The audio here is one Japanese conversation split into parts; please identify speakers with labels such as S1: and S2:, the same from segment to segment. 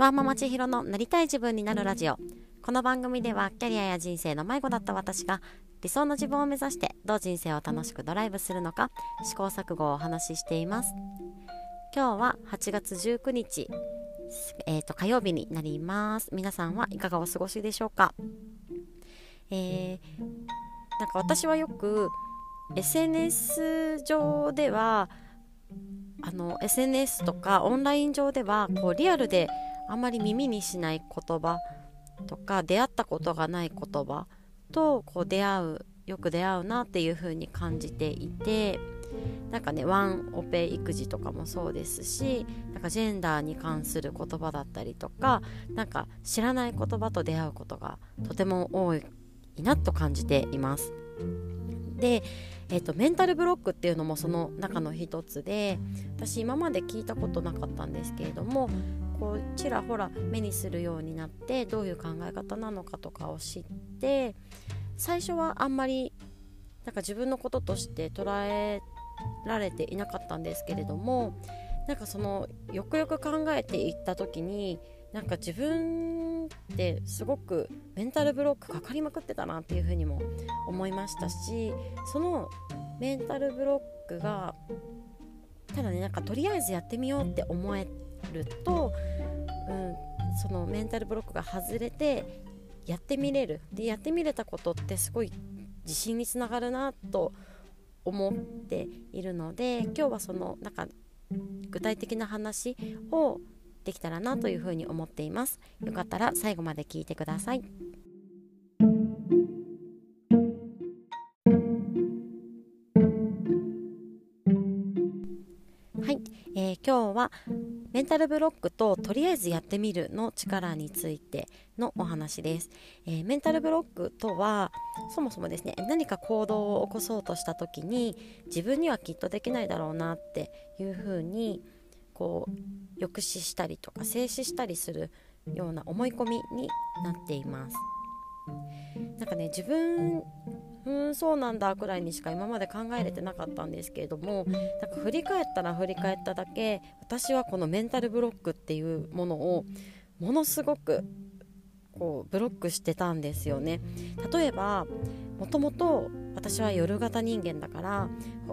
S1: ワーママ千尋のなりたい自分になるラジオ。この番組ではキャリアや人生の迷子だった私が理想の自分を目指してどう人生を楽しくドライブするのか試行錯誤をお話ししています。今日は8月19日えーと、火曜日になります。皆さんはいかがお過ごしでしょうか？えー、なんか私はよく SNS 上ではあの SNS とかオンライン上ではこうリアルであまり耳にしない言葉とか出会ったことがない言葉とこう出会うよく出会うなっていう風に感じていてなんかねワンオペ育児とかもそうですしなんかジェンダーに関する言葉だったりとかなんか知らない言葉と出会うことがとても多いなと感じています。で、えーと、メンタルブロックっていうのもその中の一つで私今まで聞いたことなかったんですけれどもこうちらほら目にするようになってどういう考え方なのかとかを知って最初はあんまりなんか自分のこととして捉えられていなかったんですけれどもなんかそのよくよく考えていった時になんか自分ってすごくメンタルブロックかかりまくってたなっていうふうにも思いましたしそのメンタルブロックがただねなんかとりあえずやってみようって思えると、うん、そのメンタルブロックが外れてやってみれる。でやってみれたことってすごい自信につながるなと思っているので今日はそのなんか具体的な話をできたらなというふうに思っています。よかったら最後まで聞いてください。はい、えー、今日はメンタルブロックととりあえずやってみるの力についてのお話です、えー、メンタルブロックとはそもそもですね何か行動を起こそうとした時に自分にはきっとできないだろうなっていうふうにこう抑止したりとか静止したりするような思い込みになっています。なんかね自分うんそうなんだくらいにしか今まで考えれてなかったんですけれどもなんか振り返ったら振り返っただけ私はこのメンタルブロックっていうものをものすごくこうブロックしてたんですよね。例えばもともと私は夜型人間だから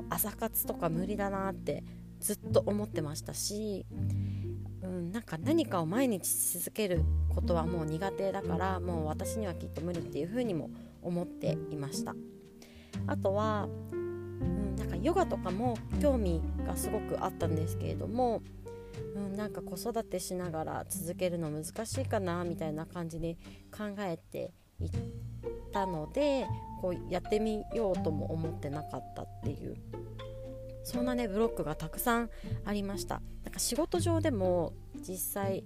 S1: 朝活とか無理だなってずっと思ってましたし、うん、なんか何かを毎日続けることはもう苦手だからもう私にはきっと無理っていうふうにも思思っていました。あとは、うん、なんかヨガとかも興味がすごくあったんですけれども、うん、なんか子育てしながら続けるの難しいかなみたいな感じに考えていったのでこうやってみようとも思ってなかったっていうそんなねブロックがたくさんありました。なんか仕事上でも実際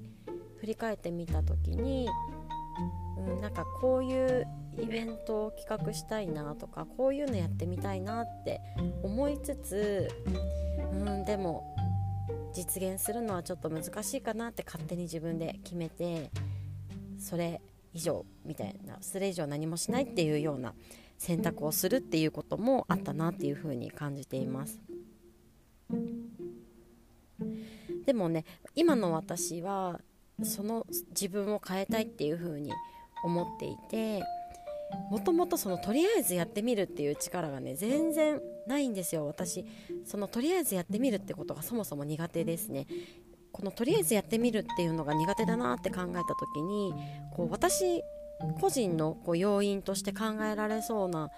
S1: 振り返ってみた時に、かこういうイベントを企画したいなとかこういうのやってみたいなって思いつつ、うん、でも実現するのはちょっと難しいかなって勝手に自分で決めてそれ以上みたいなそれ以上何もしないっていうような選択をするっていうこともあったなっていうふうに感じています。でもね今の私はその自分を変えたいっていう風に思っていてもともとそのとりあえずやってみるっていう力がね全然ないんですよ。私そのとりあえずやってみるってことがそもそも苦手ですね。このとりあえずやってみるっていうのが苦手だなって考えた時にこう私個人のこう要因として考えられそうな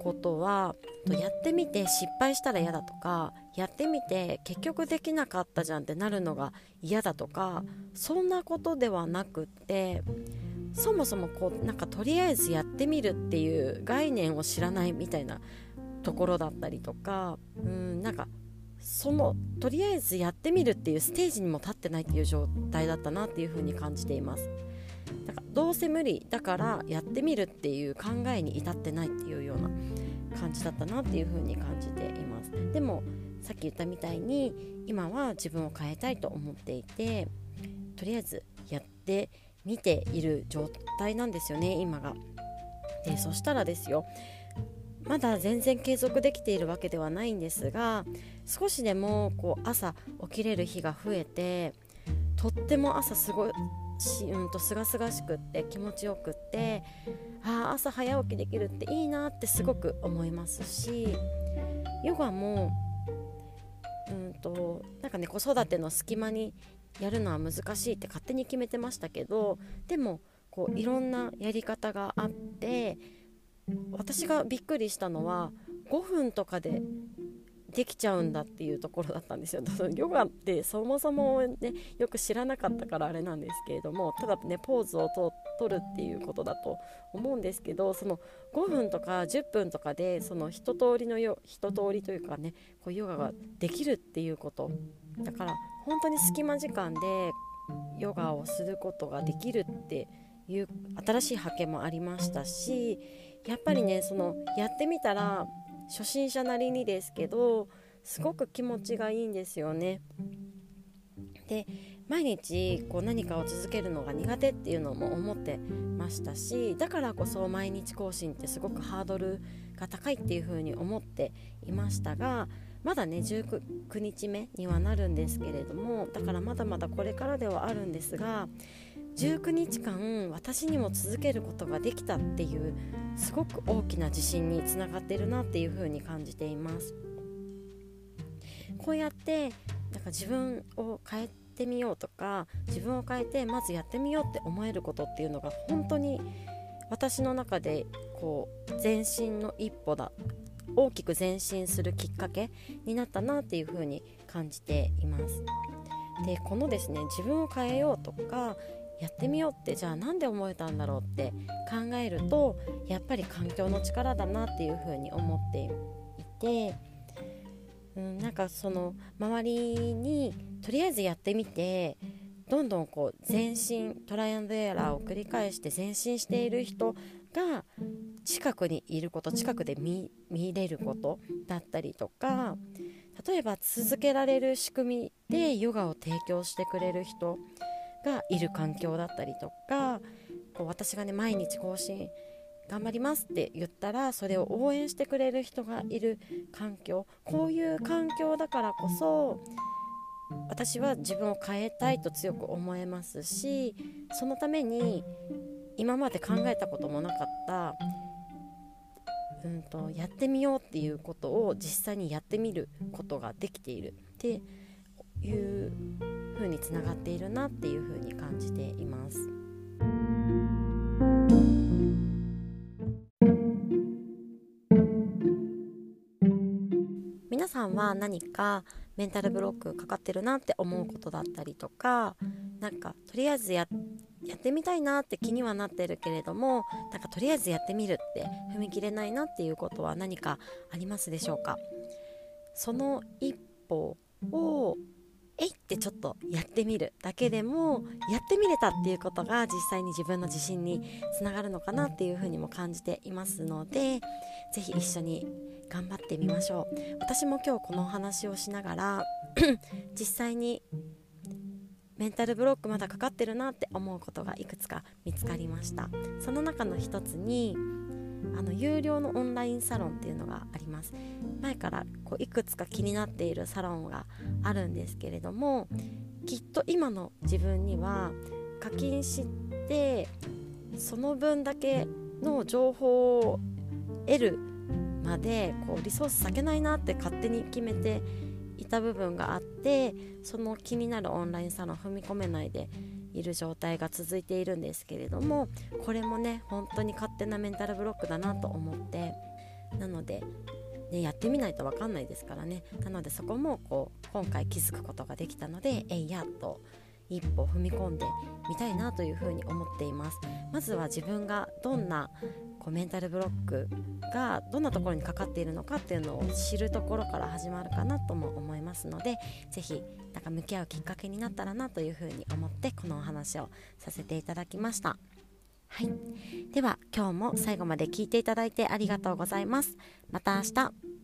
S1: ことはやってみて失敗したら嫌だとかやってみて結局できなかったじゃんってなるのが嫌だとかそんなことではなくってそもそもこうなんかとりあえずやってみるっていう概念を知らないみたいなところだったりとかうんなんかそのとりあえずやってみるっていうステージにも立ってないっていう状態だったなっていうふうに感じています。だからどうせ無理だからやってみるっていう考えに至ってないっていうような感じだったなっていう風に感じていますでもさっき言ったみたいに今は自分を変えたいと思っていてとりあえずやってみ見ている状態なんですよね今が。でそしたらですよまだ全然継続できているわけではないんですが少しでもこう朝起きれる日が増えてとっても朝すごしうんと清々しくって気持ちよくってあ朝早起きできるっていいなってすごく思いますしヨガもうんとなんかね子育ての隙間にやるのは難しいって勝手に決めてましたけどでもこういろんなやり方があって私がびっくりしたのは5分とかでできちゃうんだっていうところだったんですよ。ヨガってそもそもねよく知らなかったからあれなんですけれどもただねポーズをとるっていうことだと思うんですけどその5分とか10分とかでその一通りのよ一通りというかねこうヨガができるっていうことだから本当に隙間時間でヨガをすることができるっていう新しい発見もありましたしやっぱりねそのやってみたら初心者なりにですけどすごく気持ちがいいんですよね。で毎日こう何かを続けるのが苦手っていうのも思ってましたしだからこそ毎日更新ってすごくハードルが高いっていうふうに思っていましたがまだね19日目にはなるんですけれどもだからまだまだこれからではあるんですが19日間私にも続けることができたっていうすごく大きな自信につながってるなっていうふうに感じています。こうやってなんか自分を変えてみようとか自分を変えてまずやってみようって思えることっていうのが本当に私の中でこう前進の一歩だ大きく前進するきっかけになったなっていうふうに感じています。でこのですね自分を変えようとかやってみようってじゃあ何で思えたんだろうって考えるとやっぱり環境の力だなっていうふうに思っていて、うん、なんかその周りにとりあえずやってみてどんどんこう前進トライアンドエラーを繰り返して前進している人が近くにいること近くで見れることだったりとか例えば続けられる仕組みでヨガを提供してくれる人がいる環境だったりとかこう私がね毎日更新頑張りますって言ったらそれを応援してくれる人がいる環境こういう環境だからこそ私は自分を変えたいと強く思えますしそのために今まで考えたこともなかったうんとやってみようっていうことを実際にやってみることができているっていう風につながっているなっていう風に感じています。皆さんは何かメンタルブロックかかってるなって思うことだったりとかなんかとりあえずややってみたいなって気にはなってるけれどもなんかとりあえずやってみるって踏み切れないなっていうことは何かありますでしょうか？その一歩をえいってちょっとやってみるだけでもやってみれたっていうことが実際に自分の自信につながるのかなっていうふうにも感じていますので是非一緒に頑張ってみましょう。私も今日このお話をしながら実際にメンタルブロックまだかかってるなって思うことがいくつか見つかりました。その中の一つにあの有料のオンラインサロンっていうのがあります。前からこういくつか気になっているサロンがあるんですけれどもきっと今の自分には課金してその分だけの情報を得るまでこうリソース避けないなって勝手に決めてた部分があってその気になるオンラインサロン踏み込めないでいる状態が続いているんですけれどもこれもね本当に勝手なメンタルブロックだなと思ってなので、ね、やってみないと分かんないですからね。なのでそこもこう今回気づくことができたのでえいやと一歩踏み込んでみたいなというふうに思っています。まずは自分がどんなこうメンタルブロックがどんなところにかかっているのかっていうのを知るところから始まるかなとも思いますので是非なんか向き合うきっかけになったらなというふうに思ってこのお話をさせていただきました。はい、では今日も最後まで聞いていただいてありがとうございます。また明日